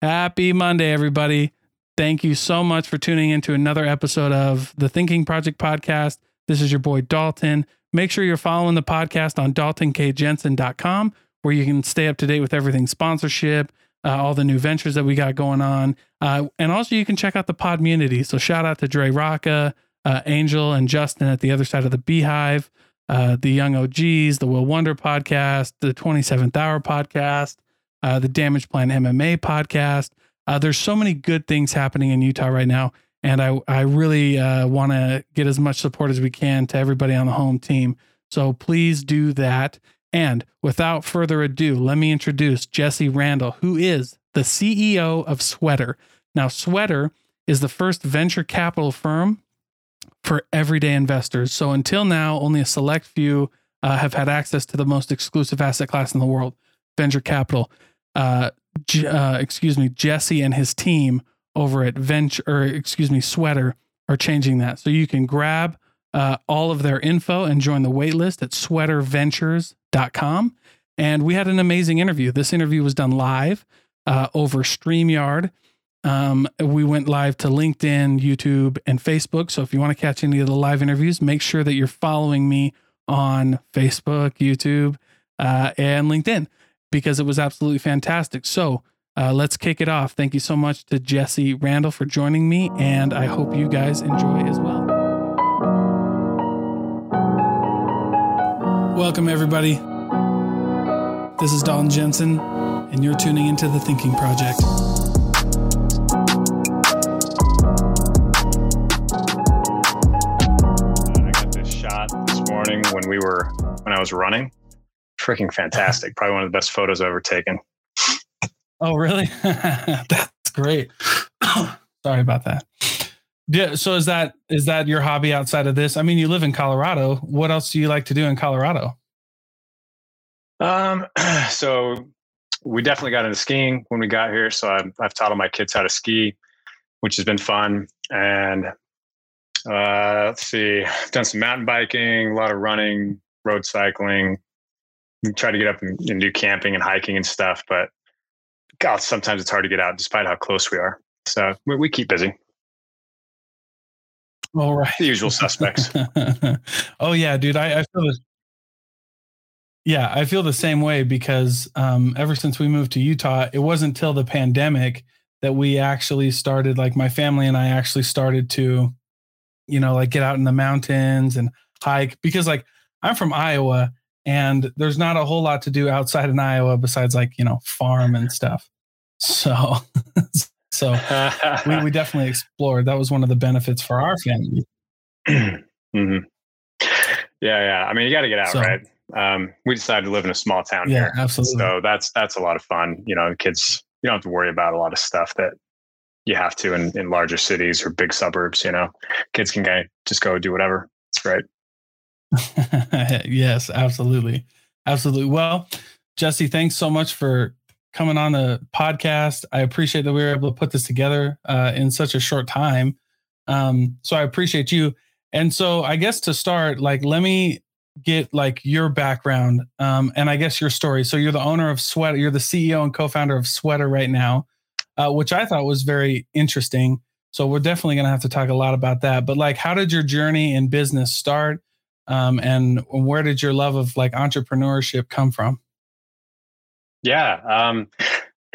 Happy Monday, everybody. Thank you so much for tuning into another episode of the Thinking Project podcast. This is your boy Dalton. Make sure you're following the podcast on daltonkjensen.com where you can stay up to date with everything sponsorship, uh, all the new ventures that we got going on. Uh, and also, you can check out the pod community. So, shout out to Dre Rocca, uh, Angel, and Justin at the other side of the beehive, uh, the Young OGs, the Will Wonder podcast, the 27th Hour podcast, uh, the Damage Plan MMA podcast. Uh, there's so many good things happening in Utah right now. And I, I really uh, want to get as much support as we can to everybody on the home team. So please do that. And without further ado, let me introduce Jesse Randall, who is the CEO of Sweater. Now, Sweater is the first venture capital firm for everyday investors. So until now, only a select few uh, have had access to the most exclusive asset class in the world, venture capital. Uh, uh, excuse me, Jesse and his team over at Venture, or excuse me, Sweater are changing that. So you can grab uh, all of their info and join the waitlist at sweaterventures.com. And we had an amazing interview. This interview was done live uh, over StreamYard. Um, we went live to LinkedIn, YouTube, and Facebook. So if you want to catch any of the live interviews, make sure that you're following me on Facebook, YouTube, uh, and LinkedIn because it was absolutely fantastic. So uh, let's kick it off. Thank you so much to Jesse Randall for joining me, and I hope you guys enjoy as well. Welcome, everybody. This is Dalton Jensen, and you're tuning into the Thinking Project. I got this shot this morning when we were when I was running freaking fantastic. Probably one of the best photos I've ever taken. Oh, really? That's great. Sorry about that. Yeah. So is that is that your hobby outside of this? I mean, you live in Colorado. What else do you like to do in Colorado? Um. So we definitely got into skiing when we got here. So I've, I've taught all my kids how to ski, which has been fun. And uh, let's see, I've done some mountain biking, a lot of running, road cycling, try to get up and, and, do camping and hiking and stuff, but God, sometimes it's hard to get out despite how close we are. So we, we keep busy. All right. The usual suspects. oh yeah, dude. I, I feel this. Yeah, I feel the same way because um, ever since we moved to Utah, it wasn't until the pandemic that we actually started, like my family and I actually started to, you know, like get out in the mountains and hike because like I'm from Iowa and there's not a whole lot to do outside in Iowa besides like you know farm and stuff. So, so we, we definitely explored. That was one of the benefits for our family. mm-hmm. Yeah, yeah. I mean, you got to get out, so, right? Um, we decided to live in a small town yeah, here, absolutely. So that's that's a lot of fun. You know, kids, you don't have to worry about a lot of stuff that you have to in, in larger cities or big suburbs. You know, kids can get, just go do whatever. It's great. yes, absolutely. Absolutely. Well, Jesse, thanks so much for coming on the podcast. I appreciate that we were able to put this together uh, in such a short time. Um, so I appreciate you. And so I guess to start, like, let me get like your background um, and I guess your story. So you're the owner of Sweater. You're the CEO and co-founder of Sweater right now, uh, which I thought was very interesting. So we're definitely going to have to talk a lot about that. But like, how did your journey in business start? Um, and where did your love of like entrepreneurship come from? Yeah um,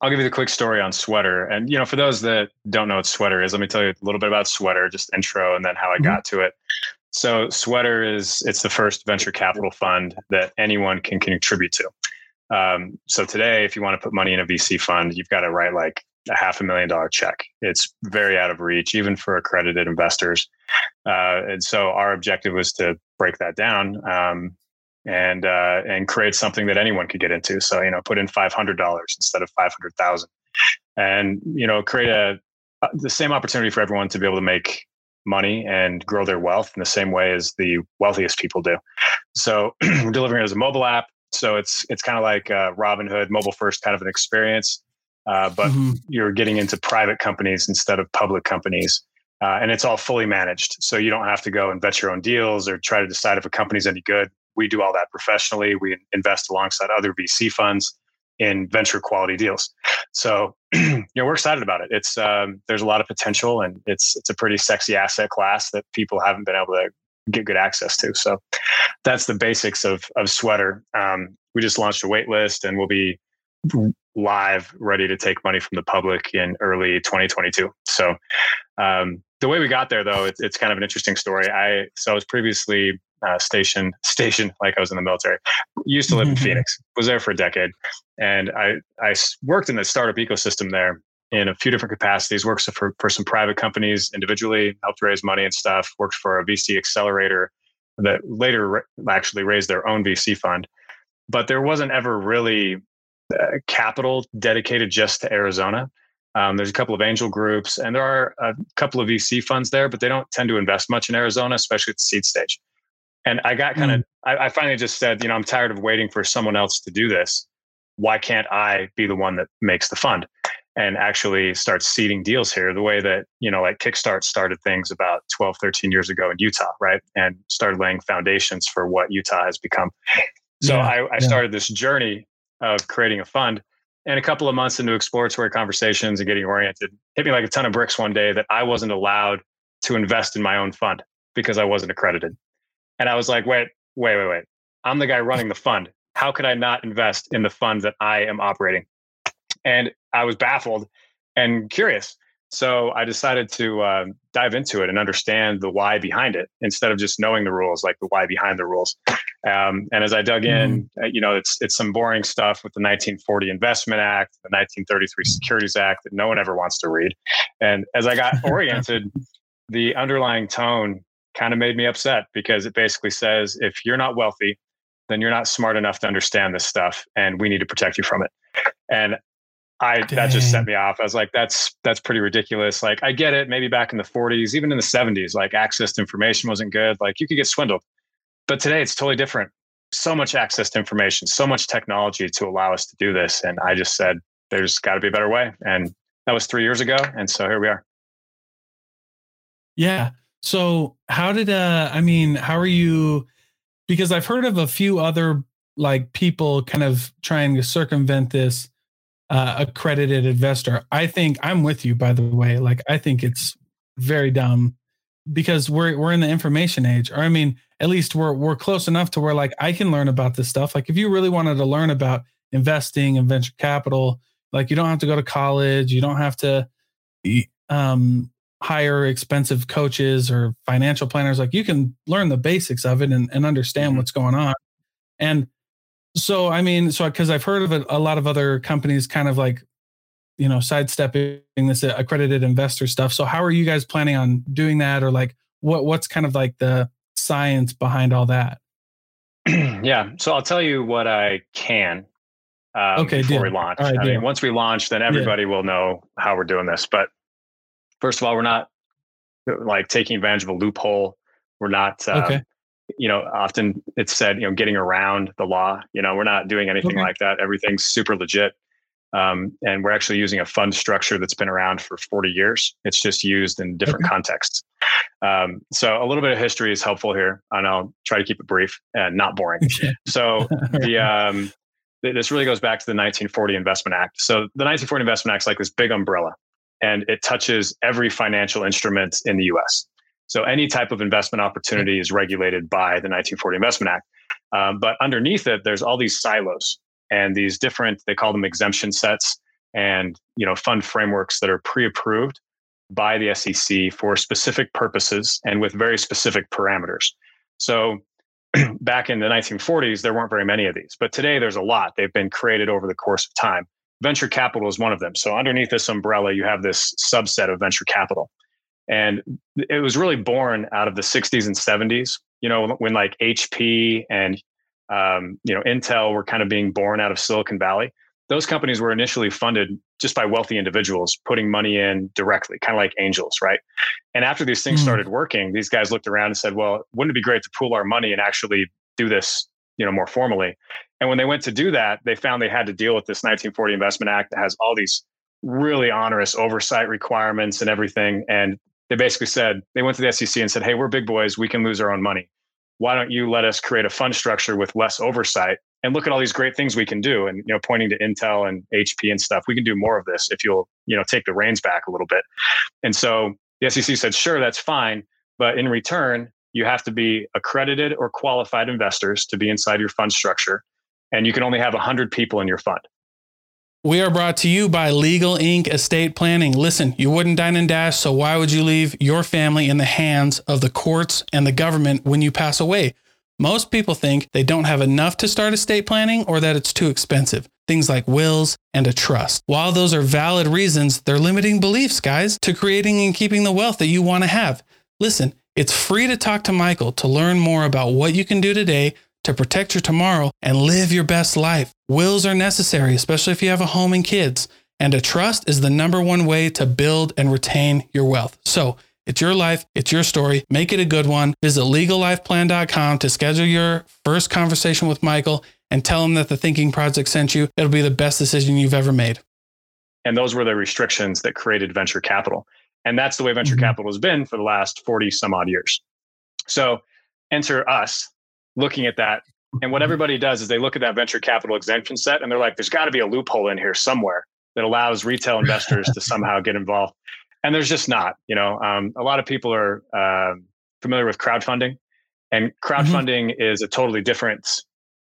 i'll give you the quick story on sweater. And you know for those that don't know what sweater is let me tell you a little bit about sweater just intro and then how i mm-hmm. got to it. So sweater is it's the first venture capital fund that anyone can contribute to. Um, so today if you want to put money in a vc fund you've got to write like a half a million dollar check. It's very out of reach, even for accredited investors. Uh, and so our objective was to break that down um, and uh, and create something that anyone could get into. So you know, put in five hundred dollars instead of five hundred thousand, and you know, create a the same opportunity for everyone to be able to make money and grow their wealth in the same way as the wealthiest people do. So we're delivering it as a mobile app. So it's it's kind of like uh, Robinhood, mobile first kind of an experience uh, but mm-hmm. you're getting into private companies instead of public companies. Uh, and it's all fully managed. So you don't have to go and vet your own deals or try to decide if a company's any good. We do all that professionally. We invest alongside other VC funds. in venture quality deals. So, you know, we're excited about it. It's um, there's a lot of potential, and it's it's a pretty sexy asset class that people haven't been able to get good access to. So, that's the basics of of Sweater. Um, we just launched a wait list, and we'll be live, ready to take money from the public in early 2022. So, um, the way we got there, though, it's, it's kind of an interesting story. I so I was previously uh, stationed stationed like I was in the military. Used to live in Phoenix. Was there for a decade, and I I worked in the startup ecosystem there in a few different capacities. Worked for for some private companies individually, helped raise money and stuff. Worked for a VC accelerator that later actually raised their own VC fund. But there wasn't ever really uh, capital dedicated just to Arizona. Um, there's a couple of angel groups, and there are a couple of VC funds there, but they don't tend to invest much in Arizona, especially at the seed stage. And I got kind of, mm. I, I finally just said, you know, I'm tired of waiting for someone else to do this. Why can't I be the one that makes the fund and actually start seeding deals here the way that, you know, like Kickstart started things about 12, 13 years ago in Utah, right? And started laying foundations for what Utah has become. So yeah, I, I yeah. started this journey of creating a fund and a couple of months into exploratory conversations and getting oriented, hit me like a ton of bricks one day that I wasn't allowed to invest in my own fund because I wasn't accredited. And I was like, wait, wait, wait, wait. I'm the guy running the fund. How could I not invest in the fund that I am operating? And I was baffled and curious. So I decided to uh, dive into it and understand the why behind it instead of just knowing the rules, like the why behind the rules. Um, and as I dug in, uh, you know, it's it's some boring stuff with the 1940 Investment Act, the 1933 Securities Act that no one ever wants to read. And as I got oriented, the underlying tone kind of made me upset because it basically says if you're not wealthy, then you're not smart enough to understand this stuff, and we need to protect you from it. And I Dang. that just set me off. I was like, that's that's pretty ridiculous. Like I get it, maybe back in the 40s, even in the 70s, like access to information wasn't good. Like you could get swindled. But today it's totally different. So much access to information, so much technology to allow us to do this. And I just said, there's got to be a better way. And that was three years ago. And so here we are. Yeah. So how did uh I mean, how are you because I've heard of a few other like people kind of trying to circumvent this uh, accredited investor. I think I'm with you by the way. Like I think it's very dumb because we're we're in the information age. Or I mean, at least we're we're close enough to where like I can learn about this stuff. Like if you really wanted to learn about investing and venture capital, like you don't have to go to college, you don't have to um hire expensive coaches or financial planners. Like you can learn the basics of it and, and understand mm-hmm. what's going on. And so, I mean, so because I've heard of it, a lot of other companies kind of like, you know, sidestepping this accredited investor stuff. So, how are you guys planning on doing that, or like, what what's kind of like the science behind all that? yeah, so I'll tell you what I can. Um, okay, before deal. we launch, right, I deal. mean, once we launch, then everybody yeah. will know how we're doing this. But first of all, we're not like taking advantage of a loophole. We're not, um, okay. you know, often it's said, you know, getting around the law. You know, we're not doing anything okay. like that. Everything's super legit. Um, and we're actually using a fund structure that's been around for 40 years. It's just used in different okay. contexts. Um, so a little bit of history is helpful here, and I'll try to keep it brief and not boring. so the um, this really goes back to the 1940 Investment Act. So the 1940 Investment Act is like this big umbrella and it touches every financial instrument in the US. So any type of investment opportunity is regulated by the 1940 Investment Act. Um, but underneath it, there's all these silos and these different, they call them exemption sets and you know fund frameworks that are pre-approved by the SEC for specific purposes and with very specific parameters. So back in the 1940s, there weren't very many of these, but today there's a lot. They've been created over the course of time venture capital is one of them. So underneath this umbrella, you have this subset of venture capital. And it was really born out of the 60s and 70s, you know, when like HP and, um, you know, Intel were kind of being born out of Silicon Valley. Those companies were initially funded just by wealthy individuals putting money in directly, kind of like angels, right? And after these things mm. started working, these guys looked around and said, well, wouldn't it be great to pool our money and actually do this you know more formally and when they went to do that they found they had to deal with this 1940 investment act that has all these really onerous oversight requirements and everything and they basically said they went to the sec and said hey we're big boys we can lose our own money why don't you let us create a fund structure with less oversight and look at all these great things we can do and you know pointing to intel and hp and stuff. We can do more of this if you'll you know take the reins back a little bit. And so the sec said sure that's fine but in return you have to be accredited or qualified investors to be inside your fund structure and you can only have 100 people in your fund we are brought to you by Legal Inc. Estate Planning. Listen, you wouldn't dine and dash, so why would you leave your family in the hands of the courts and the government when you pass away? Most people think they don't have enough to start estate planning or that it's too expensive. Things like wills and a trust. While those are valid reasons, they're limiting beliefs, guys, to creating and keeping the wealth that you want to have. Listen, it's free to talk to Michael to learn more about what you can do today to protect your tomorrow and live your best life. Wills are necessary, especially if you have a home and kids. And a trust is the number one way to build and retain your wealth. So it's your life, it's your story. Make it a good one. Visit legallifeplan.com to schedule your first conversation with Michael and tell him that the Thinking Project sent you. It'll be the best decision you've ever made. And those were the restrictions that created venture capital. And that's the way venture mm-hmm. capital has been for the last 40 some odd years. So enter us looking at that. And what mm-hmm. everybody does is they look at that venture capital exemption set and they're like, there's got to be a loophole in here somewhere that allows retail investors to somehow get involved. And there's just not. You know, um, a lot of people are uh, familiar with crowdfunding, and crowdfunding mm-hmm. is a totally different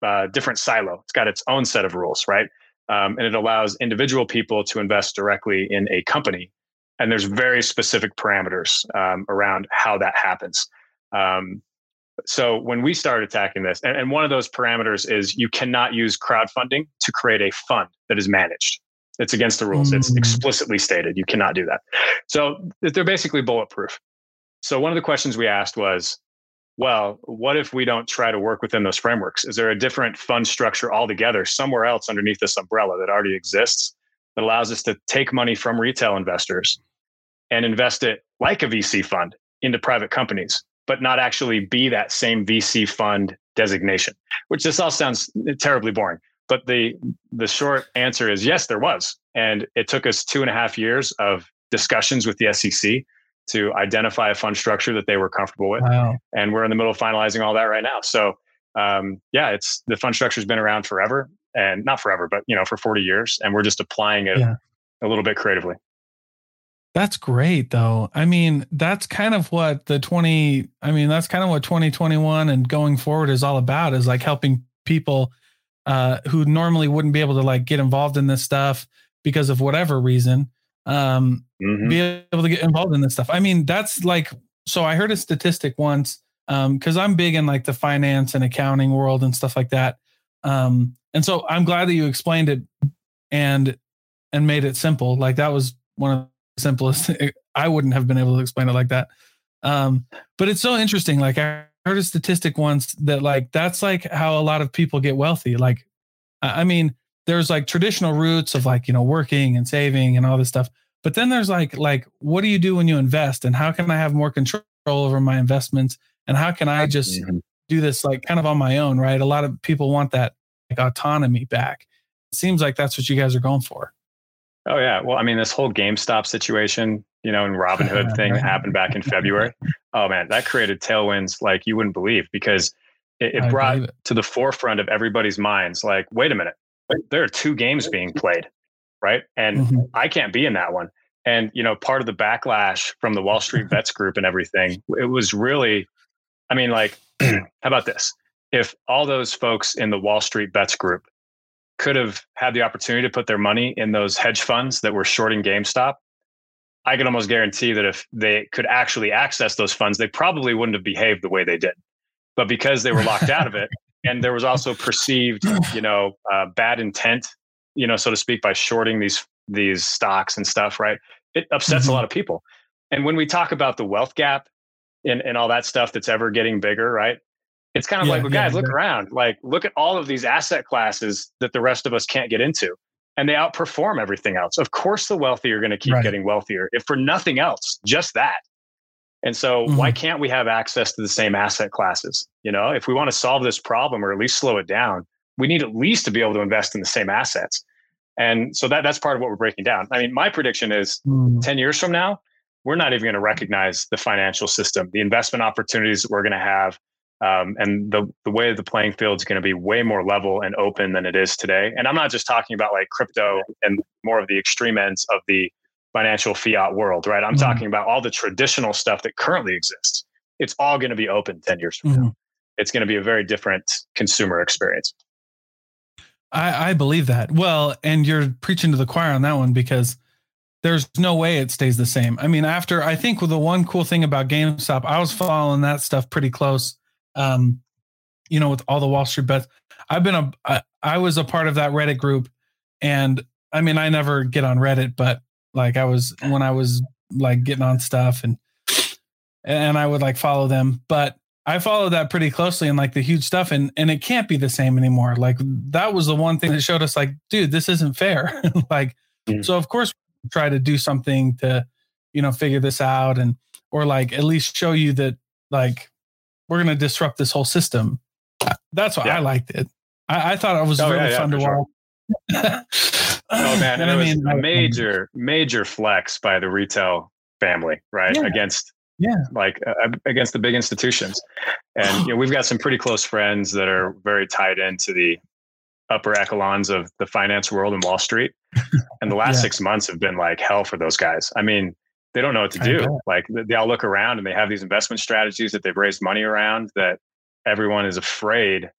uh, different silo. It's got its own set of rules, right? Um, and it allows individual people to invest directly in a company. And there's very specific parameters um, around how that happens. Um, so when we started attacking this, and, and one of those parameters is you cannot use crowdfunding to create a fund that is managed. It's against the rules. Mm. It's explicitly stated you cannot do that. So they're basically bulletproof. So one of the questions we asked was, well, what if we don't try to work within those frameworks? Is there a different fund structure altogether somewhere else underneath this umbrella that already exists that allows us to take money from retail investors and invest it like a VC fund into private companies but not actually be that same VC fund designation, which this all sounds terribly boring. But the the short answer is yes, there was. And it took us two and a half years of discussions with the SEC to identify a fund structure that they were comfortable with. Wow. And we're in the middle of finalizing all that right now. So um, yeah, it's the fund structure has been around forever and not forever, but you know, for 40 years. And we're just applying it yeah. a little bit creatively. That's great though. I mean, that's kind of what the 20 I mean, that's kind of what 2021 and going forward is all about is like helping people uh who normally wouldn't be able to like get involved in this stuff because of whatever reason um mm-hmm. be able to get involved in this stuff. I mean, that's like so I heard a statistic once um cuz I'm big in like the finance and accounting world and stuff like that. Um and so I'm glad that you explained it and and made it simple. Like that was one of simplest. I wouldn't have been able to explain it like that. Um, but it's so interesting. Like I heard a statistic once that like that's like how a lot of people get wealthy. Like, I mean, there's like traditional roots of like you know working and saving and all this stuff. But then there's like like what do you do when you invest and how can I have more control over my investments and how can I just mm-hmm. do this like kind of on my own, right? A lot of people want that like autonomy back. It seems like that's what you guys are going for. Oh yeah. Well, I mean, this whole GameStop situation, you know, and Robinhood thing that happened back in February. Oh man, that created tailwinds like you wouldn't believe because it, it brought it. to the forefront of everybody's minds, like, wait a minute, there are two games being played, right? And mm-hmm. I can't be in that one. And you know, part of the backlash from the Wall Street Bets Group and everything, it was really, I mean, like, how about this? If all those folks in the Wall Street Bets Group could have had the opportunity to put their money in those hedge funds that were shorting GameStop, I can almost guarantee that if they could actually access those funds, they probably wouldn't have behaved the way they did. But because they were locked out of it, and there was also perceived, you know, uh, bad intent, you know, so to speak, by shorting these these stocks and stuff, right? It upsets mm-hmm. a lot of people. And when we talk about the wealth gap and, and all that stuff that's ever getting bigger, right? It's kind of yeah, like, well, guys, yeah, look yeah. around. Like, look at all of these asset classes that the rest of us can't get into, and they outperform everything else. Of course, the wealthy are going to keep right. getting wealthier, if for nothing else, just that. And so, mm-hmm. why can't we have access to the same asset classes? You know, if we want to solve this problem or at least slow it down, we need at least to be able to invest in the same assets. And so that that's part of what we're breaking down. I mean, my prediction is mm. 10 years from now, we're not even going to recognize the financial system, the investment opportunities that we're going to have, Um, and the the way the playing field is going to be way more level and open than it is today. And I'm not just talking about like crypto and more of the extreme ends of the financial fiat world, right? I'm mm-hmm. talking about all the traditional stuff that currently exists. It's all going to be open 10 years from mm-hmm. now. It's going to be a very different consumer experience. I, I believe that. Well, and you're preaching to the choir on that one because there's no way it stays the same. I mean, after I think the one cool thing about GameStop, I was following that stuff pretty close. Um, you know, with all the Wall Street bets, I've been a, I, I was a part of that Reddit group, and I mean, I never get on Reddit, but like I was when I was like getting on stuff and and I would like follow them, but I followed that pretty closely and like the huge stuff and and it can't be the same anymore. Like that was the one thing that showed us like, dude, this isn't fair. like mm. so of course try to do something to you know figure this out and or like at least show you that like we're going to disrupt this whole system. That's why yeah. I liked it. I, I, thought it was oh, really yeah, fun yeah, to watch. Sure. oh man, and it was mean, a major, major flex by the retail family, right? Against yeah like uh, against the big institutions and you know we've got some pretty close friends that are very tied into the upper echelons of the finance world and wall street and the last six months have been like hell for those guys i mean they don't know what to do like they all look around and they have these investment strategies that they've raised money around that everyone is afraid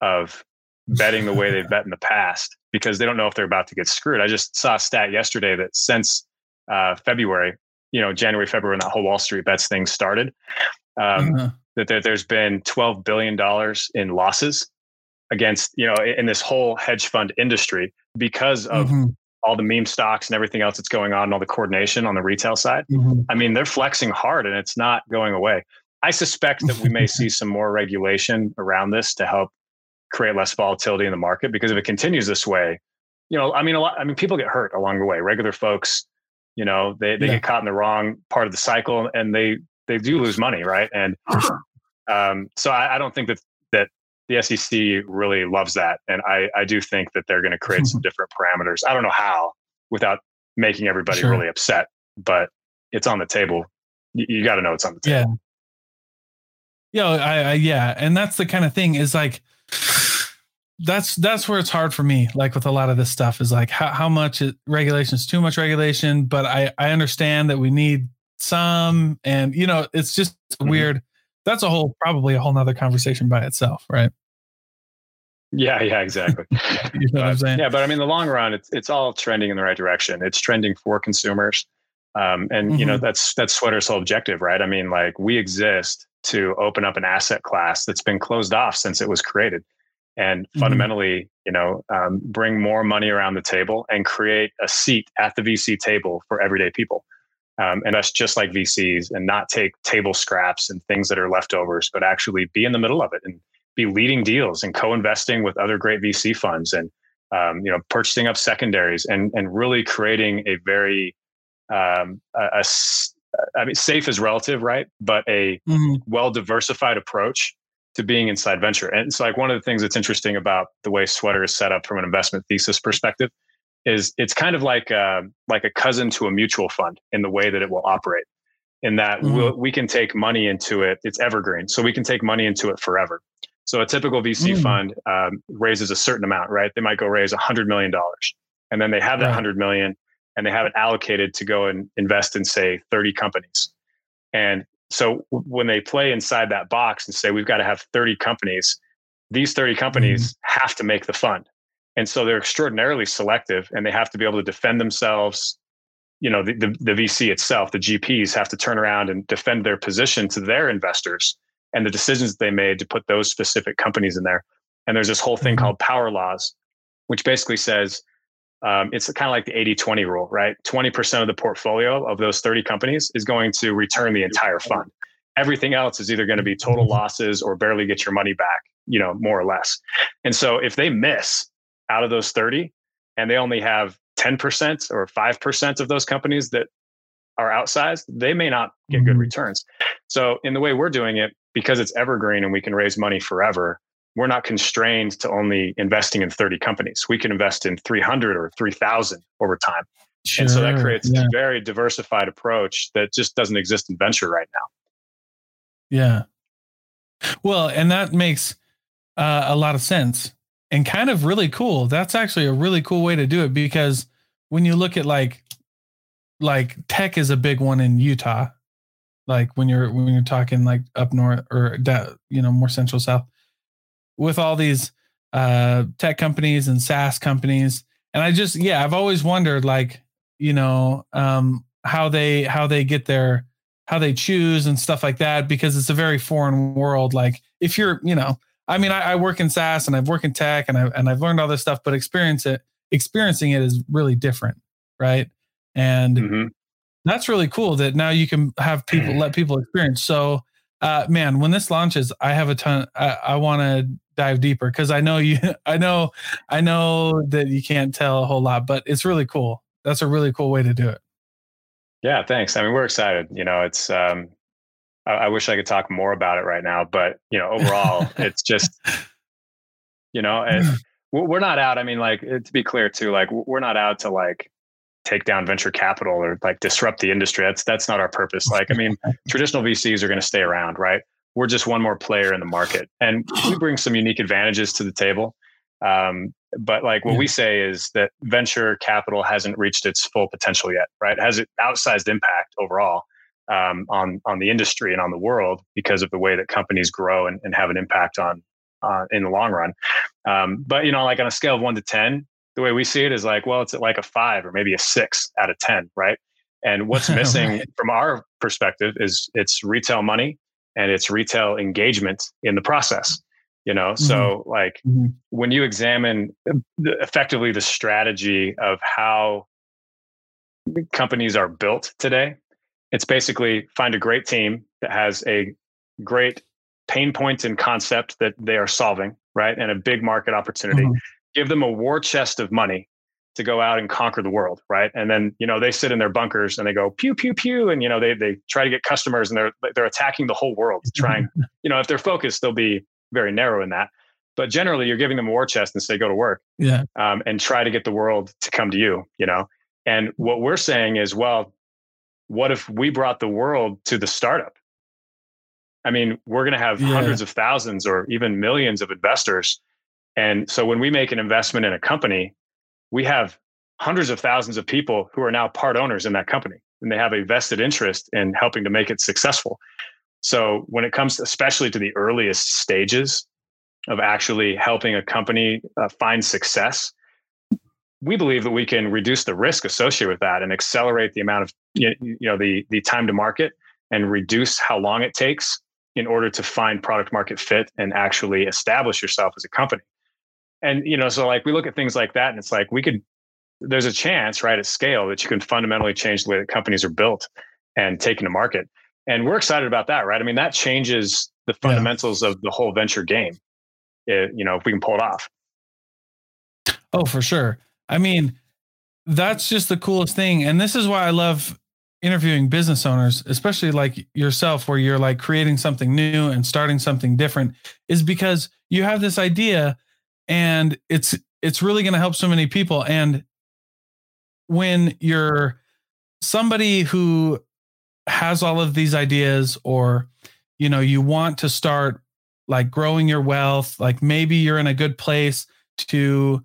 of betting the way they've bet in the past because they don't know if they're about to get screwed i just saw a stat yesterday that since uh, february you know January, February, when that whole Wall Street bets thing started, um, uh-huh. that there, there's been twelve billion dollars in losses against you know in this whole hedge fund industry because of mm-hmm. All the meme stocks and everything else that's going on and all the coordination on the retail side. Mm-hmm. I mean, they're flexing hard and it's not going away. I suspect that we may see some more regulation around this to help create less volatility in the market because if it continues this way, you know, I mean, a lot. I mean, people get hurt along the way. Regular folks you know they, they yeah. get caught in the wrong part of the cycle and they they do lose money right and um, so I, I, don't think that that the sec really loves that and i i do think that they're going to create some different parameters. I don't know how without making everybody sure. really upset but it's on the table. You, you got to know it's on the table. Yeah yeah I, I yeah and that's the kind of thing is like that's that's where it's hard for me like with a lot of this stuff is like how, how much it, regulation is too much regulation but i i understand that we need some and you know it's just mm-hmm. weird that's a whole probably a whole nother conversation by itself right yeah yeah exactly you know what i'm saying yeah but i mean the long run it's it's all trending in the right direction it's trending for consumers um, and mm-hmm. you know mm-hmm. that's that's sweater's whole objective right i mean like we exist to open up an asset class that's been closed off since it was created and mm-hmm. fundamentally, you know, um, bring more money around the table and create a seat at the VC table for everyday people. Um, and us just like VCs and not take table scraps and things that are leftovers, but actually be in the middle of it and be leading deals and co-investing with other great VC funds and um, you know purchasing up secondaries and and really creating a very um, a, a I mean safe is relative, right? But a mm-hmm. well diversified approach to being inside venture. And it's like one of the things that's interesting about the way Sweater is set up from an investment thesis perspective is it's kind of like a, like a cousin to a mutual fund in the way that it will operate. In that mm-hmm. we'll, we can take money into it, it's evergreen, so we can take money into it forever. So a typical VC mm. fund um, raises a certain amount, right? They might go raise a hundred million dollars, and then they have that right. hundred million, and they have it allocated to go and invest in say thirty companies. And so when they play inside that box and say we've got to have 30 companies these 30 companies mm-hmm. have to make the fund and so they're extraordinarily selective and they have to be able to defend themselves you know the, the, the vc itself the gps have to turn around and defend their position to their investors and the decisions they made to put those specific companies in there and there's this whole thing mm-hmm. called power laws which basically says um, it's kind of like the 80 20 rule, right? 20% of the portfolio of those 30 companies is going to return the entire fund. Everything else is either going to be total losses or barely get your money back, you know, more or less. And so if they miss out of those 30 and they only have 10% or 5% of those companies that are outsized, they may not get good mm-hmm. returns. So in the way we're doing it, because it's evergreen and we can raise money forever, we're not constrained to only investing in 30 companies. We can invest in 300 or 3,000 over time. Sure, and so that creates yeah. a very diversified approach that just doesn't exist in venture right now. Yeah. Well, and that makes uh, a lot of sense and kind of really cool. That's actually a really cool way to do it because when you look at like like tech is a big one in Utah. Like when you're when you're talking like up north or you know more central south, with all these uh, tech companies and SaaS companies, and I just yeah I've always wondered like you know um, how they how they get their how they choose and stuff like that because it's a very foreign world. Like if you're you know I mean I, I work in SaaS and I've worked in tech and I've and I've learned all this stuff, but experience it experiencing it is really different, right? And mm-hmm. that's really cool that now you can have people let people experience. So, uh, man, when this launches, I have a ton. I, I want to dive deeper because I know you. I know, I know that you can't tell a whole lot, but it's really cool. That's a really cool way to do it. Yeah, thanks. I mean, we're excited. You know, it's. um I, I wish I could talk more about it right now, but you know, overall, it's just. You know, and we're not out. I mean, like to be clear too, like we're not out to like take down venture capital or like disrupt the industry. That's that's not our purpose. Like, I mean, traditional VCs are going to stay around, right? We're just one more player in the market, and we bring some unique advantages to the table. Um, but like what yeah. we say is that venture capital hasn't reached its full potential yet, right? It has an outsized impact overall um, on on the industry and on the world because of the way that companies grow and, and have an impact on uh, in the long run. Um, but you know, like on a scale of one to ten, the way we see it is like, well, it's like a five or maybe a six out of ten, right? And what's missing right. from our perspective is it's retail money and it's retail engagement in the process. You know, mm-hmm. so like mm-hmm. when you examine effectively the strategy of how companies are built today, it's basically find a great team that has a great pain point and concept that they are solving, right? And a big market opportunity. Mm-hmm. Give them a war chest of money to go out and conquer the world, right? And then, you know, they sit in their bunkers and they go pew pew pew and you know, they they try to get customers and they're they're attacking the whole world trying, you know, if they're focused, they'll be very narrow in that. But generally, you're giving them a war chest and say, go to work. Yeah. Um, and try to get the world to come to you, you know? And what we're saying is, well, what if we brought the world to the startup? I mean, we're going to have yeah. hundreds of thousands or even millions of investors. And so when we make an investment in a company, we have hundreds of thousands of people who are now part owners in that company and they have a vested interest in helping to make it successful. So when it comes especially to the earliest stages of actually helping a company uh, find success, we believe that we can reduce the risk associated with that and accelerate the amount of you know the the time to market and reduce how long it takes in order to find product market fit and actually establish yourself as a company. And you know, so like we look at things like that, and it's like we could. There's a chance, right, at scale that you can fundamentally change the way that companies are built and taken to market. And we're excited about that, right? I mean, that changes the fundamentals yeah. of the whole venture game. It, you know, if we can pull it off. Oh, for sure. I mean, that's just the coolest thing. And this is why I love interviewing business owners, especially like yourself, where you're like creating something new and starting something different, is because you have this idea and it's it's really going to help so many people. And when you're somebody who has all of these ideas or you know you want to start like growing your wealth like maybe you're in a good place to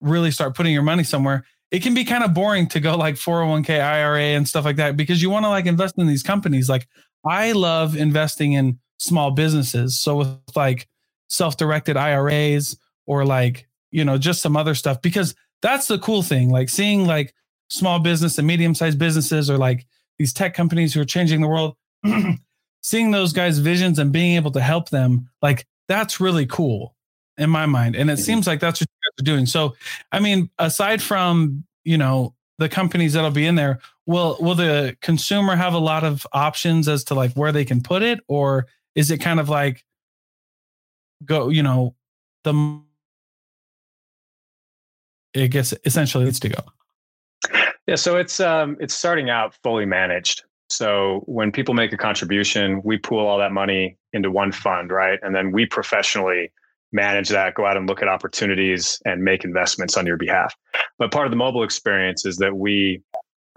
really start putting your money somewhere it can be kind of boring to go like 401k IRA and stuff like that because you want to like invest in these companies. Like I love investing in small businesses. So with like self-directed IRAs or like, you know, just some other stuff because that's the cool thing. Like seeing like small business and medium-sized businesses or like these tech companies who are changing the world, seeing those guys' visions and being able to help them, like that's really cool in my mind. And it seems like that's what are doing. So, I mean, aside from, you know, the companies that'll be in there, will will the consumer have a lot of options as to like where they can put it? Or is it kind of like go, you know, the it gets essentially needs to go. Yeah, so it's um it's starting out fully managed. So when people make a contribution, we pool all that money into one fund, right? And then we professionally manage that, go out and look at opportunities and make investments on your behalf. But part of the mobile experience is that we,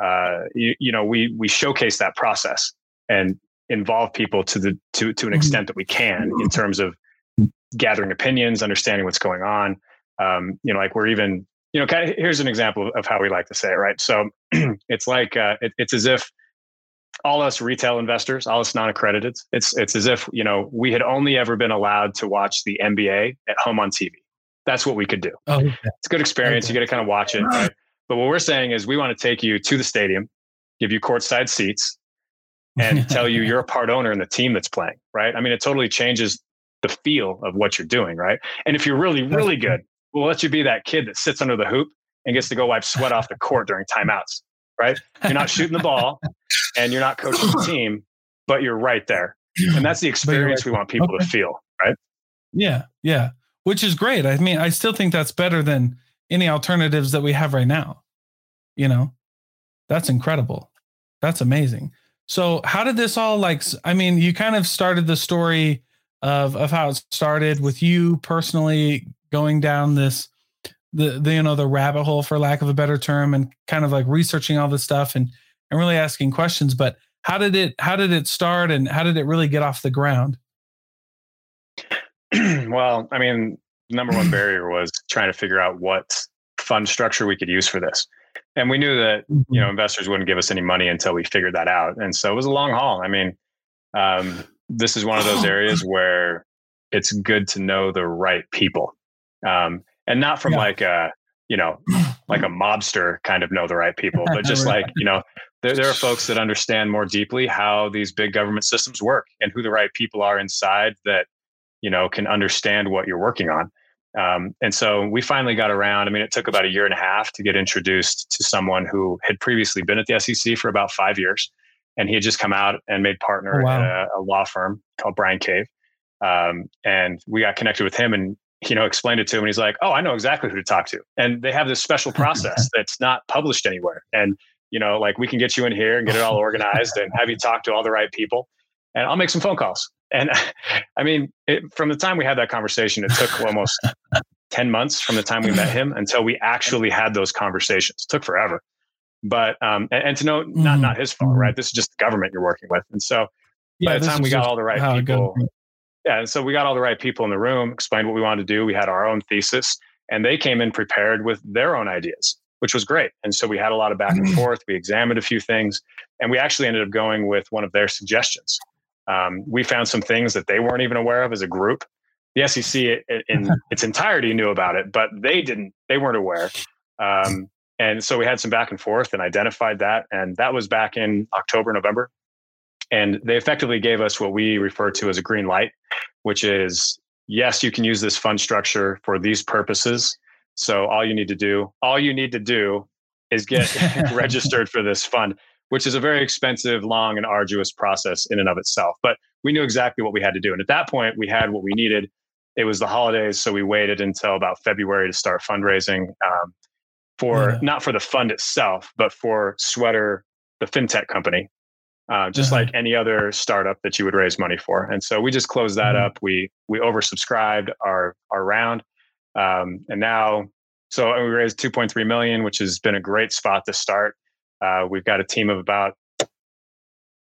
uh, you, you know, we we showcase that process, and involve people to the to to an mm-hmm. extent that we can in terms of gathering opinions, understanding what's going on. Um, you know, like we're even, you know, kind of, here's an example of how we like to say it, right? So it's like uh, it, it's as if all us retail investors, all us non-accredited, it's it's as if you know we had only ever been allowed to watch the NBA at home on TV. That's what we could do. Oh, okay. It's a good experience. Okay. You get to kind of watch it. Right? But what we're saying is we want to take you to the stadium, give you courtside seats, and tell you you're a part owner in the team that's playing. Right? I mean, it totally changes the feel of what you're doing. Right? And if you're really really good, we'll let you be that kid that sits under the hoop and gets to go wipe sweat off the court during timeouts right? You're not shooting the ball and you're not coaching the team, but you're right there. And that's the experience right we want people okay. to feel, right? Yeah, yeah. Which is great. I mean, I still think that's better than any alternatives that we have right now. You know, that's incredible. That's amazing. So, how did this all like? I mean, you kind of started the story of of how it started with you personally going down this the, the you know the rabbit hole for lack of a better term and kind of like researching all this stuff and and really asking questions. But how did it how did it start and how did it really get off the ground? Well i mean number one barrier was trying to figure out what fund structure we could use for this. And we knew that you know mm-hmm. investors wouldn't give us any money until we figured that out. And so it was a long haul. I mean um, this is one of those areas where it's good to know the right people. Um, and not from yeah. like a you know like a mobster kind of know the right people but just like you know there, there are folks that understand more deeply how these big government systems work and who the right people are inside that you know can understand what you're working on um, and so we finally got around i mean it took about a year and a half to get introduced to someone who had previously been at the sec for about five years and he had just come out and made partner oh, wow. at a, a, law firm called Bryan Cave um, and we got connected with him and you know, explained it to him, and he's like, "Oh, I know exactly who to talk to." And they have this special process that's not published anywhere. And you know, like we can get you in here and get it all organized and have you talk to all the right people. And I'll make some phone calls. And I mean, it, from the time we had that conversation, it took almost 10 months from the time we met him until we actually had those conversations. It took forever. But, um, and, and to know, not, mm-hmm. not his fault, right? This is just the government you're working with. And so yeah, by the time we got all the right people, yeah, and so we got all the right people in the room, explained what we wanted to do. We had our own thesis, and they came in prepared with their own ideas, which was great. And so we had a lot of back and forth. We examined a few things, and we actually ended up going with one of their suggestions. Um, we found some things that they weren't even aware of as a group. The SEC in its entirety knew about it, but they didn't. They weren't aware. Um, and so we had some back and forth and identified that. And that was back in October, November and they effectively gave us what we refer to as a green light, which is yes, you can use this fund structure for these purposes. So all you need to do, all you need to do is get registered for this fund, which is a very expensive, long, and arduous process in and of itself. But we knew exactly what we had to do. And at that point, we had what we needed. It was the holidays, so we waited until about February to start fundraising um, for yeah. not for the fund itself, but for Sweater, the fintech company, uh, just uh-huh. like any other startup that you would raise money for. And so we just closed that mm-hmm. up. We we oversubscribed our our round, um, and now so we raised 2.3 million, which has been a great spot to start. Uh, we've got a team of about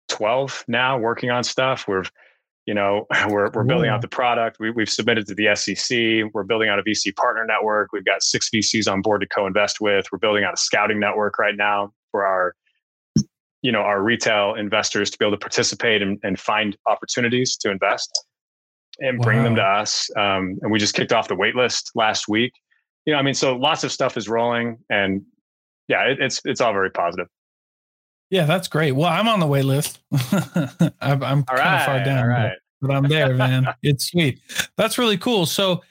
12 now working on stuff. We're you know we're we're building out the product. We, we've submitted to the SEC. We're building out a VC partner network. We've got six VCs on board to co-invest with. We're building out a scouting network right now for our you know our retail investors to be able to participate and, and find opportunities to invest and bring wow. them to us. Um, and we just kicked off the wait list last week. You know, I mean, so lots of stuff is rolling, and yeah, it, it's it's all very positive. Yeah, that's great. Well, I'm on the wait list. I'm, I'm kind right, of far down, but, but I'm there, man. it's sweet. That's really cool. So,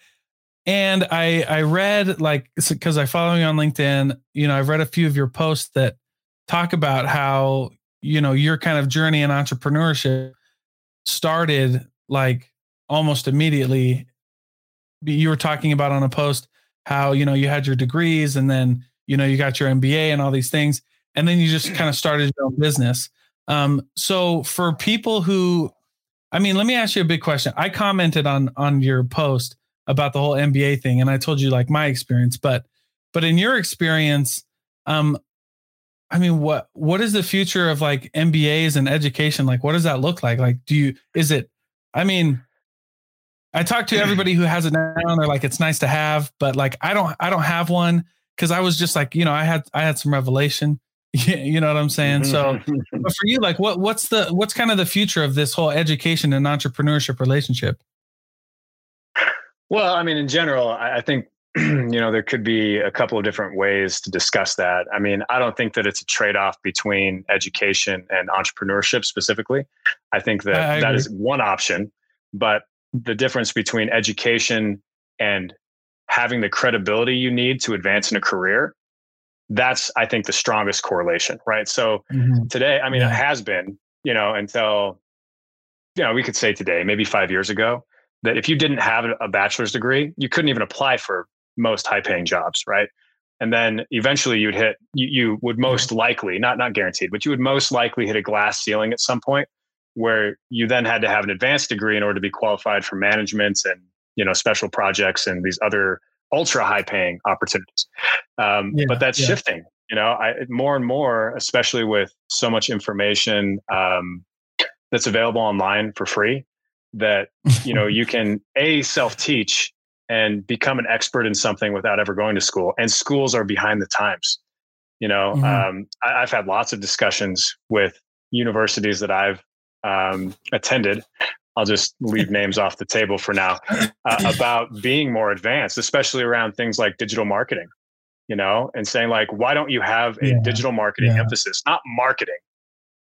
and I I read like because I follow you on LinkedIn. You know, I've read a few of your posts that talk about how you know your kind of journey in entrepreneurship started like almost immediately. You were talking about on a post how you know you had your degrees and then you know you got your MBA and all these things and then you just kind of started your own business. Um so for people who I mean let me ask you a big question. I commented on on your post about the whole MBA thing and I told you like my experience but but in your experience um I mean, what what is the future of like MBAs and education? Like, what does that look like? Like, do you is it? I mean, I talk to everybody who has it now, and they're like, it's nice to have, but like, I don't, I don't have one because I was just like, you know, I had, I had some revelation. you know what I'm saying? So, mm-hmm. but for you, like, what, what's the, what's kind of the future of this whole education and entrepreneurship relationship? Well, I mean, in general, I, I think you know there could be a couple of different ways to discuss that i mean i don't think that it's a trade-off between education and entrepreneurship specifically i think that I that is one option but the difference between education and having the credibility you need to advance in a career that's i think the strongest correlation right so mm-hmm. today i mean yeah. it has been you know until you know we could say today maybe 5 years ago that if you didn't have a bachelor's degree you couldn't even apply for most high paying jobs, right? And then eventually you'd hit, you, you would most likely, not not guaranteed, but you would most likely hit a glass ceiling at some point where you then had to have an advanced degree in order to be qualified for management and you know special projects and these other ultra high paying opportunities. Um, yeah, but that's yeah. shifting. You know, I, more and more, especially with so much information um, that's available online for free, that you know you can a self teach and become an expert in something without ever going to school. And schools are behind the times. You know, mm-hmm. um, I, have had lots of discussions with universities that I've um, attended. I'll just leave names off the table for now uh, about being more advanced, especially around things like digital marketing. You know, and saying like, why don't you have a yeah. digital marketing yeah. emphasis, not marketing,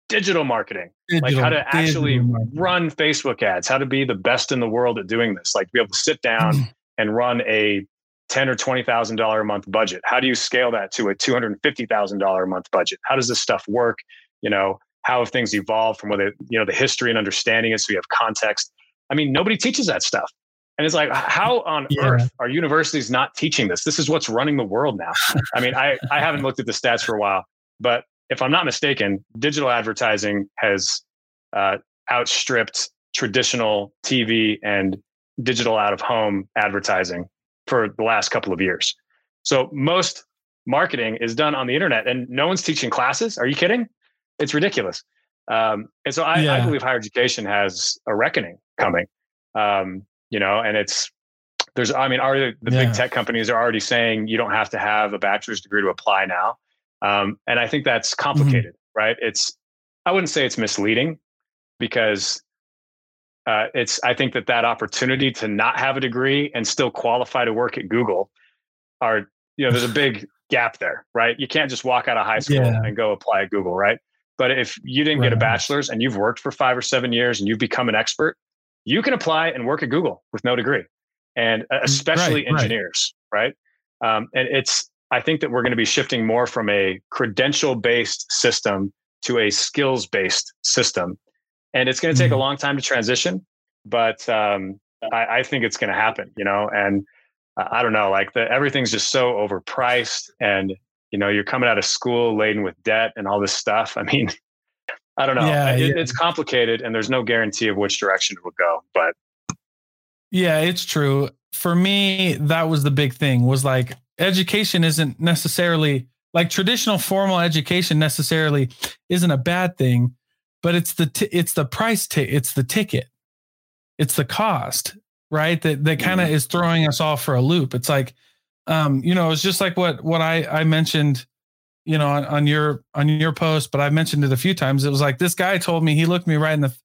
digital marketing, digital, like how to actually run Facebook ads, how to be the best in the world at doing this, like be able to sit down and run a ten or twenty thousand dollar a month budget? How do you scale that to a two hundred and fifty thousand dollar a month budget? How does this stuff work? You know, how have things evolved from whether you know the history and understanding it, so you have context. I mean, nobody teaches that stuff. And it's like, how on yeah. earth are universities not teaching this? This is what's running the world now. I mean, I, I haven't looked at the stats for a while, but if I'm not mistaken, digital advertising has uh, outstripped traditional TV and digital out of home advertising for the last couple of years. So most marketing is done on the internet and no one's teaching classes. Are you kidding? It's ridiculous. Um, and so I, yeah. I, believe higher education has a reckoning coming. Um, you know, and it's there's I mean, already the yeah. big tech companies are already saying you don't have to have a bachelor's degree to apply now. Um, and I think that's mm-hmm. complicated, mm-hmm. right? It's I wouldn't say it's misleading because uh, it's I think that that opportunity to not have a degree and still qualify to work at Google are you know there's a big gap there, right? You can't just walk out of high school yeah. and go apply at Google, right? But if you didn't right. get a bachelor's and you've worked for five or seven years and you've become an expert, you can apply and work at Google with no degree, and mm, especially right, engineers, right? right? Um, and it's I think that we're going to be shifting more from a credential based system to a skills based system and it's going to take mm-hmm. a long time to transition but um, I, I, think it's going to happen you know? And uh, i don't know like the, everything's just so overpriced and you know you're coming out of school laden with debt and all this stuff. I mean i don't know. Yeah, it, yeah. it's complicated and there's no guarantee of which direction it will go but yeah it's true. For me that was the big thing was like education isn't necessarily like traditional formal education necessarily isn't a bad thing but it's the t- it's the price t- it's the ticket. It's the cost right that that kind of mm-hmm. is throwing us off for a loop. It's like um you know it's just like what what i i mentioned you know on, on your on your post but i mentioned it a few times. It was like this guy told me he looked me right in the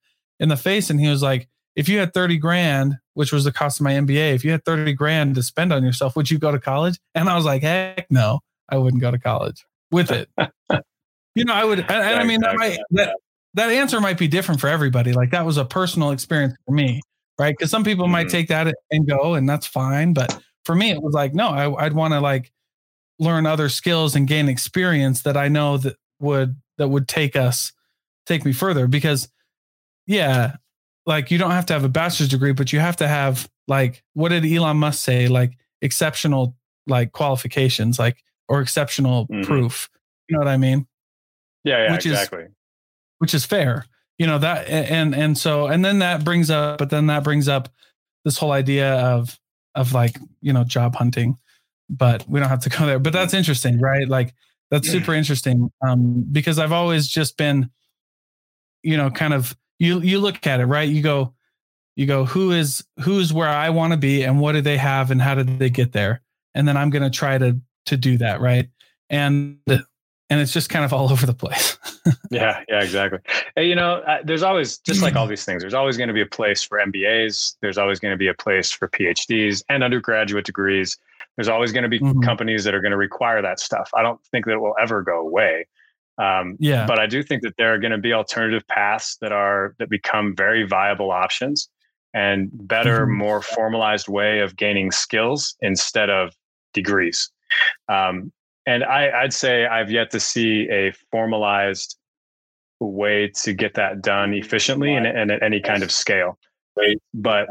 in the face and he was like if you had 30 grand which was the cost of my mba if you had 30 grand to spend on yourself would you go to college? And i was like heck no i wouldn't go to college with it. You know i would and, and i mean that might that, that answer might be different for everybody. Like that was a personal experience for me, right? Because some people mm-hmm. might take that and go, and that's fine. But for me, it was like, no, I, I'd want to like learn other skills and gain experience that I know that would that would take us take me further. Because yeah, like you don't have to have a bachelor's degree, but you have to have like what did Elon Musk say? Like exceptional like qualifications, like or exceptional mm-hmm. proof. You know what I mean? Yeah, yeah, Which exactly. Is, which is fair. You know that, and and so and then that brings up, but then that brings up this whole idea of of like you know job hunting, but we don't have to go there. But that's interesting, right? Like that's super interesting um, because I've always just been, you know, kind of you you look at it right. You go, you go, who is who's where I want to be, and what do they have, and how did they get there, and then I'm going to try to to do that right, and and it's just kind of all over the place. yeah, yeah, exactly. Hey, you know, uh, there's always just like all these things. There's always going to be a place for MBAs. There's always going to be a place for PhDs and undergraduate degrees. There's always going to be mm-hmm. companies that are going to require that stuff. I don't think that it will ever go away. Um, yeah. But I do think that there are going to be alternative paths that are that become very viable options and better, mm-hmm. more formalized way of gaining skills instead of degrees. Um, and I, I'd say I've yet to see a formalized way to get that done efficiently and, and at any kind of scale but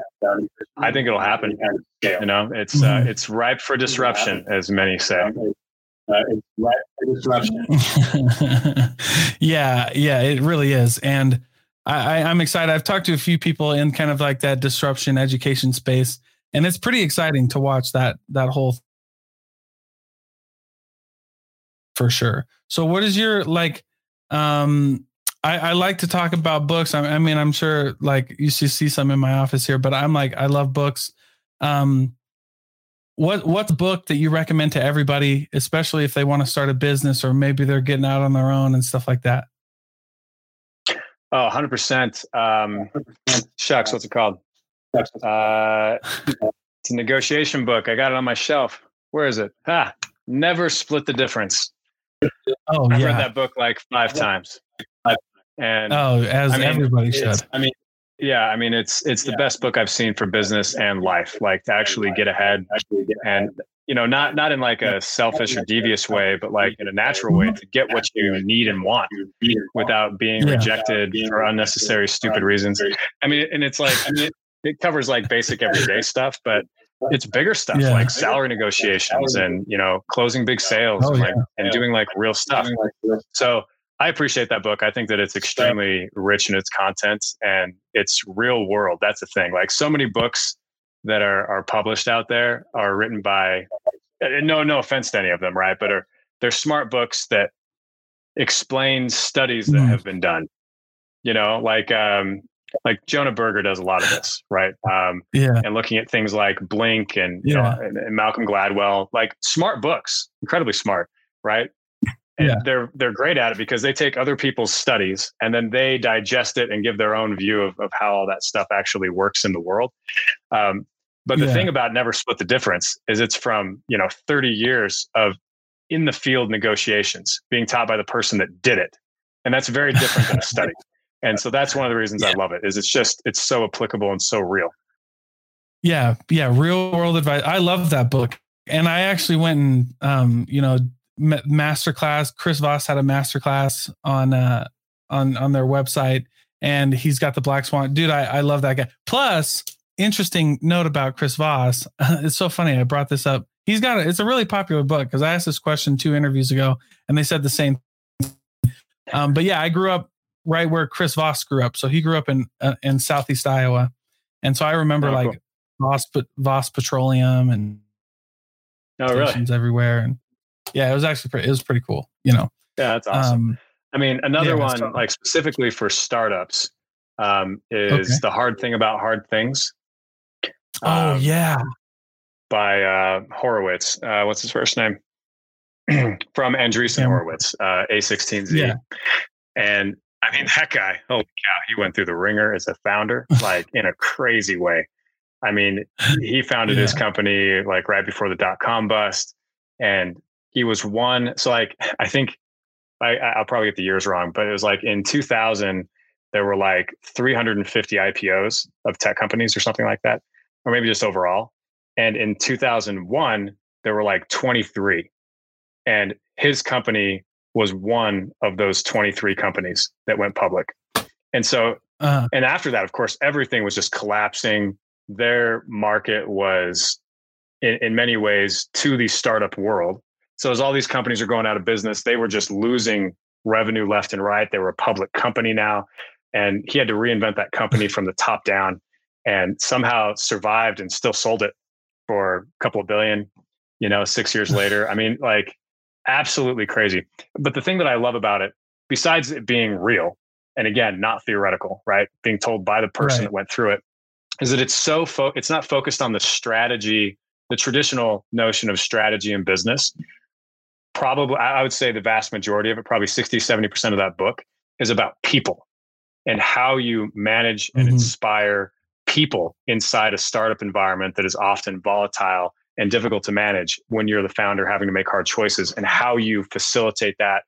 I think it'll happen. You know, it's uh, mm-hmm. it's ripe for disruption, as many say. Uh, it's ripe for disruption. yeah, yeah, it really is, and I, I'm excited. I've talked to a few people in kind of like that disruption education space, and it's pretty exciting to watch that that whole for sure. So, what is your like? um I, I, like to talk about books. I, I, mean, I'm sure like you should see some in my office here, but I'm like, I love books. Um, what what's book that you recommend to everybody, especially if they want to start a business or maybe they're getting out on their own and stuff like that? Oh, 100%. Um, shucks, what's it called? Uh, it's a negotiation book. I got it on my shelf. Where is it? Ah, Never Split the Difference. Oh, I've yeah. read that book like five times. And oh, as I mean, everybody should. I mean, yeah, I mean it's it's the yeah. best book I've seen for business and life. Like to actually get ahead and you know not not in like a selfish or devious way, but like in a natural way to get what you need and want without being yeah. rejected for unnecessary stupid reasons. I mean, and it's like I mean, it covers like basic everyday stuff, but it's bigger stuff yeah. like salary negotiations and you know closing big sales oh, and like and doing like real stuff. So I appreciate that book. I think that it's extremely rich in its content and it's real world. That's the thing. Like so many books that are are published out there are written by no no offense to any of them, right? But are they're smart books that explain studies that mm. have been done. You know, like um like Jonah Berger does a lot of this, right? Um, yeah. And looking at things like Blink and you yeah. know and, and Malcolm Gladwell, like smart books, incredibly smart, right? and yeah. they're they're great at it because they take other people's studies and then they digest it and give their own view of, of how all that stuff actually works in the world um, but the yeah. thing about never split the difference is it's from you know 30 years of in the field negotiations being taught by the person that did it and that's very different than a study and so that's one of the reasons yeah. i love it is it's just it's so applicable and so real yeah yeah real world advice i love that book and i actually went and um, you know masterclass. Chris Voss had a masterclass on uh on on their website, and he's got the Black Swan. Dude, I I love that guy. Plus, interesting note about Chris Voss. it's so funny. I brought this up. He's got a, it's a really popular book because I asked this question two interviews ago, and they said the same. Um, but yeah, I grew up right where Chris Voss grew up. So he grew up in uh, in Southeast Iowa, and so I remember oh, like cool. Voss Voss Petroleum and oh, really? everywhere and yeah, it was actually pretty, it was pretty cool. You know. Yeah, that's awesome. Um, I mean, another yeah, one like specifically for startups um, is okay. the hard thing about hard things. Oh um, yeah, by uh, Horowitz. Uh, what's his first name? From Andreessen yeah. Horowitz, uh, A16Z. Yeah. And I mean, that guy, holy cow, he went through the wringer as a founder, like in a crazy way. I mean, he founded yeah. his company like right before the dot com bust. And he was one. So like I think I, I'll probably get the years wrong, but it was like in 2000 there were like 350 IPOs of tech companies or something like that, or maybe just overall. And in 2001 there were like 23, and his company was one of those 23 companies that went public. And so, uh and after that, of course, everything was just collapsing. Their market was in, in many ways to the startup world so as all these companies are going out of business, they were just losing revenue left and right. They were a public company now. And he had to reinvent that company from the top down and somehow survived and still sold it for a couple of billion, you know, six years later. I mean, like absolutely crazy. But the thing that I love about it, besides it being real, and again, not theoretical, right? Being told by the person right. that went through it, is that it's so fo- it's not focused on the strategy, the traditional notion of strategy in business. Probably, I would say the vast majority of it, probably 60, 70% of that book is about people and how you manage and mm-hmm. inspire people inside a startup environment that is often volatile and difficult to manage when you're the founder having to make hard choices and how you facilitate that.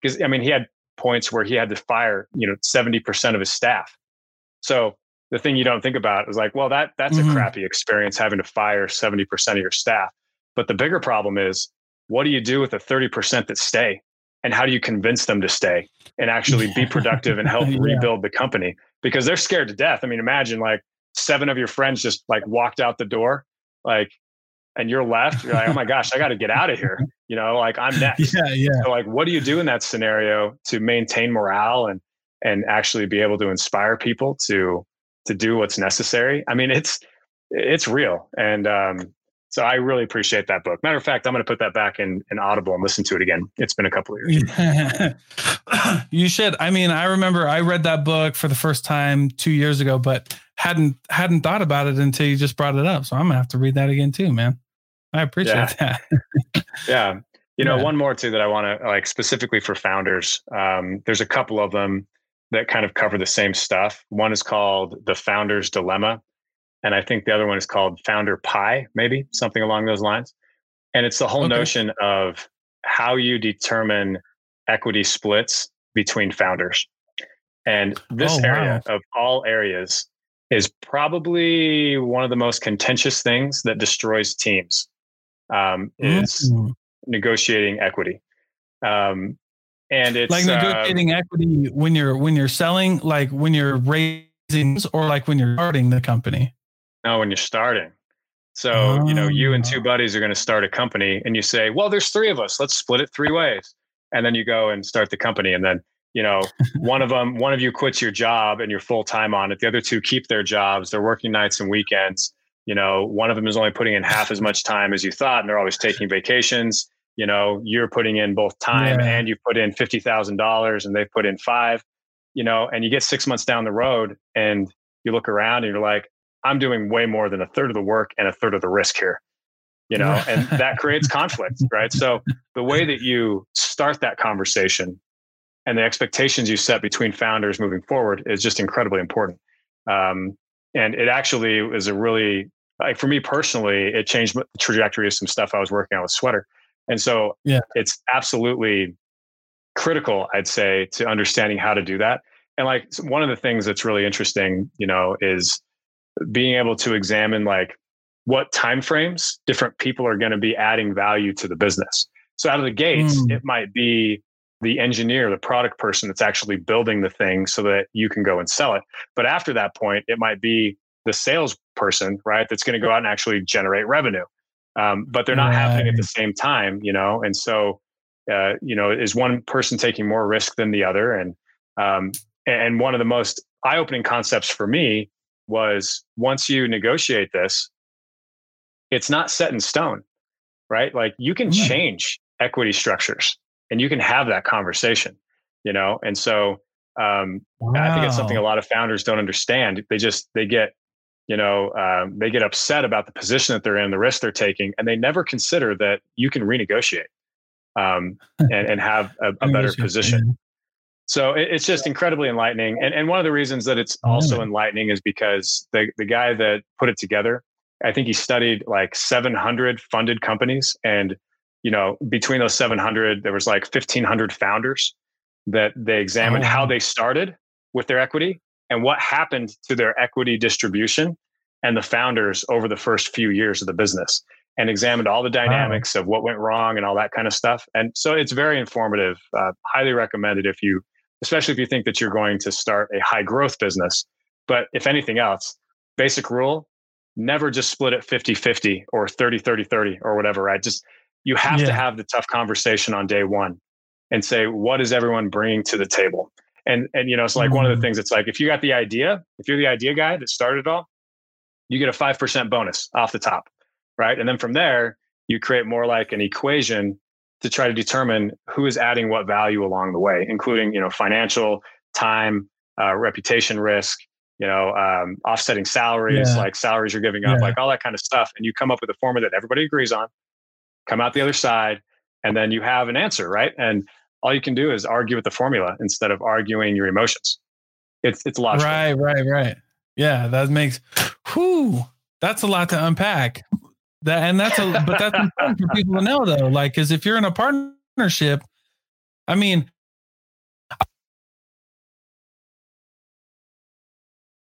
Because i mean he had points where he had to fire you know 70% of his staff. So the thing you don't think about is like well that that's mm-hmm. a crappy experience having to fire 70% of your staff. But the bigger problem is what do you do with the 30% that stay? And how do you convince them to stay and actually be productive and help yeah. rebuild the company? Because they're scared to death. I mean imagine like seven of your friends just like walked out the door like and you're left you're like oh my gosh i got to get out of here you know like i'm next yeah yeah so like what do you do in that scenario to maintain morale and and actually be able to inspire people to to do what's necessary i mean it's it's real and um so I really appreciate that book. Matter of fact, I'm going to put that back in, in Audible and listen to it again. It's been a couple of years. you should. I mean, I remember I read that book for the first time two years ago, but hadn't hadn't thought about it until you just brought it up. So I'm gonna have to read that again too, man. I appreciate yeah. that. yeah. You know, yeah. one more too that I want to like specifically for founders. Um, there's a couple of them that kind of cover the same stuff. One is called The Founder's Dilemma and I think the other one is called Founder Pie, maybe something along those lines. And it's the whole okay. notion of how you determine equity splits between founders. And this oh, area wow. of all areas is probably one of the most contentious things that destroys teams. Um, is mm. negotiating equity. Um, and it's like uh, negotiating uh, equity when you're when you're selling, like when you're raising, or like when you're starting the company. No, when you're starting. So, oh. you know, you and two buddies are going to start a company and you say, well, there's three of us. Let's split it three ways. And then you go and start the company. And then, you know, one of them, one of you quits your job and you're full time on it. The other two keep their jobs. They're working nights and weekends. You know, one of them is only putting in half as much time as you thought and they're always taking vacations. You know, you're putting in both time yeah. and you put in $50,000 and they've put in five, you know, and you get six months down the road and you look around and you're like, I'm doing way more than a third of the work and a third of the risk here. You know, and that creates conflict, right? So the way that you start that conversation and the expectations you set between founders moving forward is just incredibly important. Um, and it actually is a really like for me personally, it changed the trajectory of some stuff I was working on with Sweater. And so yeah. it's absolutely critical, I'd say, to understanding how to do that. And like one of the things that's really interesting, you know, is being able to examine like what timeframes different people are going to be adding value to the business. So out of the gates, mm. it might be the engineer, the product person that's actually building the thing so that you can go and sell it. But after that point, it might be the salesperson, right, that's going to go out and actually generate revenue. Um, but they're not right. happening at the same time, you know. And so, uh, you know, is one person taking more risk than the other? And um, and one of the most eye-opening concepts for me was once you negotiate this, it's not set in stone, right? Like you can mm. change equity structures and you can have that conversation, you know? And so um, wow. I think it's something a lot of founders don't understand. They just, they get, you know, um, they get upset about the position that they're in, the risk they're taking, and they never consider that you can renegotiate um, and, and have a, a better position. So it's just incredibly enlightening. And, and one of the reasons that it's oh, also enlightening is because the, the guy that put it together, I think he studied like 700 funded companies. And, you know, between those 700, there was like 1,500 founders that they examined oh. how they started with their equity and what happened to their equity distribution and the founders over the first few years of the business and examined all the dynamics wow. of what went wrong and all that kind of stuff. And so it's very informative. Uh, highly recommended if you especially if you think that you're going to start a high growth business. But if anything else, basic rule never just split it 50 50 or 30 30 30 or whatever, right? Just you have yeah. to have the tough conversation on day one and say, what is everyone bringing to the table? And, and you know, it's like mm-hmm. one of the mm-hmm. things it's like, if you got the idea, if you're the idea guy that started it all, you get a 5% bonus off the top, right? And then from there, you create more like an equation to try to determine who is adding what value along the way, including you know financial, time, uh, reputation risk, you know, um, offsetting salaries, yeah. like salaries you're giving up, yeah. like all that kind of stuff, and you come up with a formula that everybody agrees on. Come out the other side, and then you have an answer, right? And all you can do is argue with the formula instead of arguing your emotions. It's it's logical. Right, right, right. Yeah, that makes. whoo, that's a lot to unpack. That and that's a but that's important for people to know though. Like, because if you're in a partnership, I mean,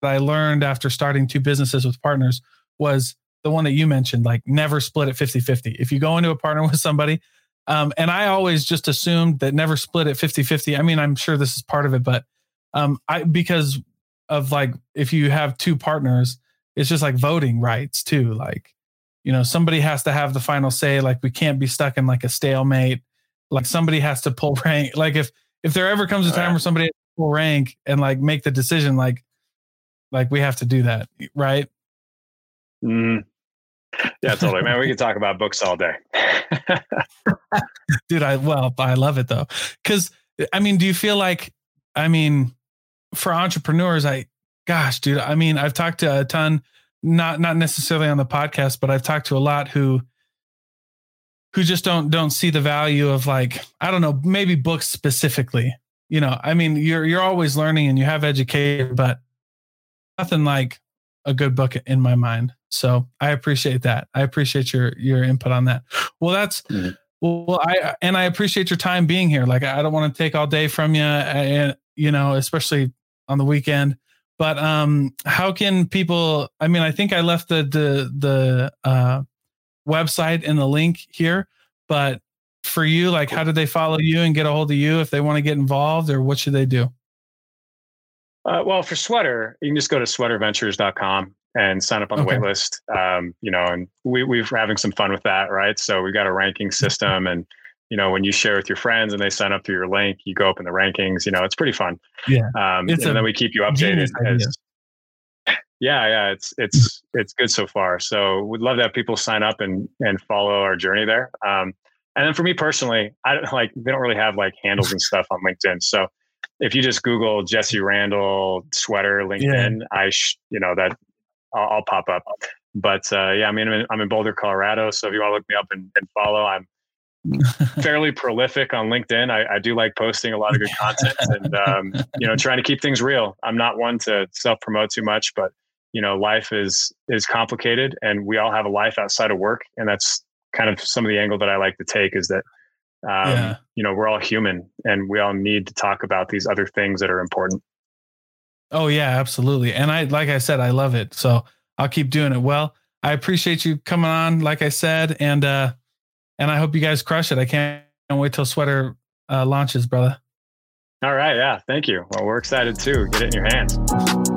I learned after starting two businesses with partners was the one that you mentioned, like never split it 50 50. If you go into a partner with somebody, um, and I always just assumed that never split at 50 50. I mean, I'm sure this is part of it, but um, I, because of like, if you have two partners, it's just like voting rights too. Like, you know somebody has to have the final say like we can't be stuck in like a stalemate like somebody has to pull rank like if if there ever comes a time where somebody pull rank and like make the decision like like we have to do that right mm. Yeah totally man. We could talk about books all day. Dude i well i love it though. Because i mean do you feel like i mean for entrepreneurs i gosh dude i mean i've talked to a ton not not necessarily on the podcast, but I've talked to a lot who who just don't don't see the value of like I don't know maybe books specifically. You know, I mean you're you're always learning and you have education, but nothing like a good book in my mind. So I appreciate that. I appreciate your your input on that. Well, that's mm-hmm. well, I and I appreciate your time being here. Like I don't want to take all day from you, and you know, especially on the weekend. But um, how can people? I mean, I think I left the the the uh, website and the link here. But for you, like, how do they follow you and get a hold of you if they want to get involved, or what should they do? Uh, well, for Sweater, you can just go to sweaterventures.com and sign up on the okay. wait list. Um, you know, and we, we're having some fun with that, right? So we've got a ranking system and you know, when you share with your friends and they sign up through your link, you go up in the rankings. You know, it's pretty fun. Yeah, um, and then we keep you updated. As, yeah, yeah, it's it's it's good so far. So we'd love to have people sign up and and follow our journey there. Um, and then for me personally, I don't like they don't really have like handles and stuff on LinkedIn. So if you just Google Jesse Randall sweater LinkedIn, yeah. I sh- you know that I'll, I'll pop up. But uh, yeah, I mean, I'm in, I'm in Boulder, Colorado. So if you want to look me up and, and follow, I'm fairly prolific on LinkedIn. I, I, do like posting a lot of good content and um, you know trying to keep things real. I'm not one to self promote too much, but you know life is is complicated, and we all have a life outside of work, and that's kind of some of the angle that I like to take is that um, yeah. you know we're all human and we all need to talk about these other things that are important. Oh yeah, absolutely. And I like I said, I love it. So I'll keep doing it. Well, I appreciate you coming on, like I said, and uh and I hope you guys crush it. I can't wait till sweater uh, launches, brother. All right. Yeah. Thank you. Well, we're excited too. Get it in your hands.